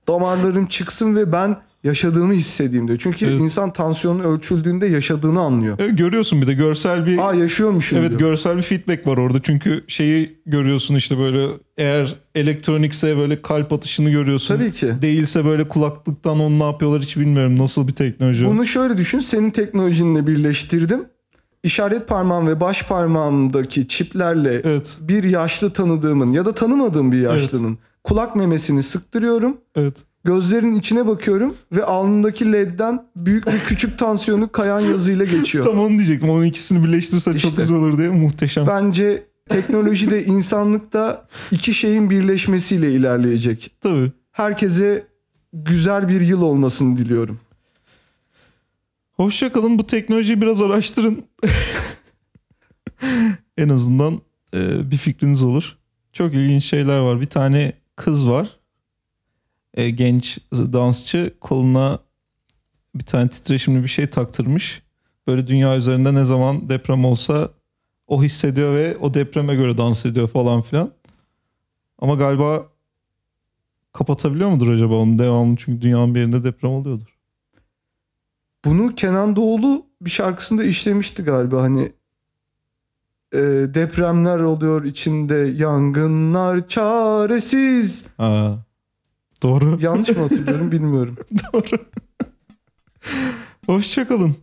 damarlarım çıksın ve ben yaşadığımı hissedeyim diyor. Çünkü Evet. insan tansiyonun ölçüldüğünde yaşadığını anlıyor. Evet, görüyorsun bir de görsel bir Aa yaşıyormuşum Evet diyor. görsel bir feedback var orada. Çünkü şeyi görüyorsun işte böyle eğer elektronikse böyle kalp atışını görüyorsun. Tabii ki. Değilse böyle kulaklıktan onu ne yapıyorlar hiç bilmiyorum. Nasıl bir teknoloji. Bunu şöyle düşün. Senin teknolojinle birleştirdim. İşaret parmağım ve baş parmağımdaki çiplerle Evet. bir yaşlı tanıdığımın ya da tanımadığım bir yaşlının kulak memesini sıktırıyorum. Evet. Gözlerinin içine bakıyorum ve alnındaki ledden büyük bir küçük tansiyonu kayan yazıyla geçiyor. Tam onu diyecektim. Onun ikisini birleştirse İşte. çok güzel olur diye. Muhteşem. Bence teknolojide insanlıkta iki şeyin birleşmesiyle ilerleyecek. Tabii. Herkese güzel bir yıl olmasını diliyorum. Hoşçakalın. Bu teknolojiyi biraz araştırın. en azından e, bir fikriniz olur. Çok ilginç şeyler var. Bir tane kız var. E, genç dansçı koluna bir tane titreşimli bir şey taktırmış. Böyle dünya üzerinde ne zaman deprem olsa o hissediyor ve o depreme göre dans ediyor falan filan. Ama galiba kapatabiliyor mudur acaba onu devamlı çünkü dünyanın bir yerinde deprem oluyordur. Bunu Kenan Doğulu bir şarkısında işlemişti galiba hani e, depremler oluyor içinde yangınlar çaresiz. Ha. Doğru. Yanlış mı hatırlıyorum bilmiyorum. Doğru. Hoşçakalın.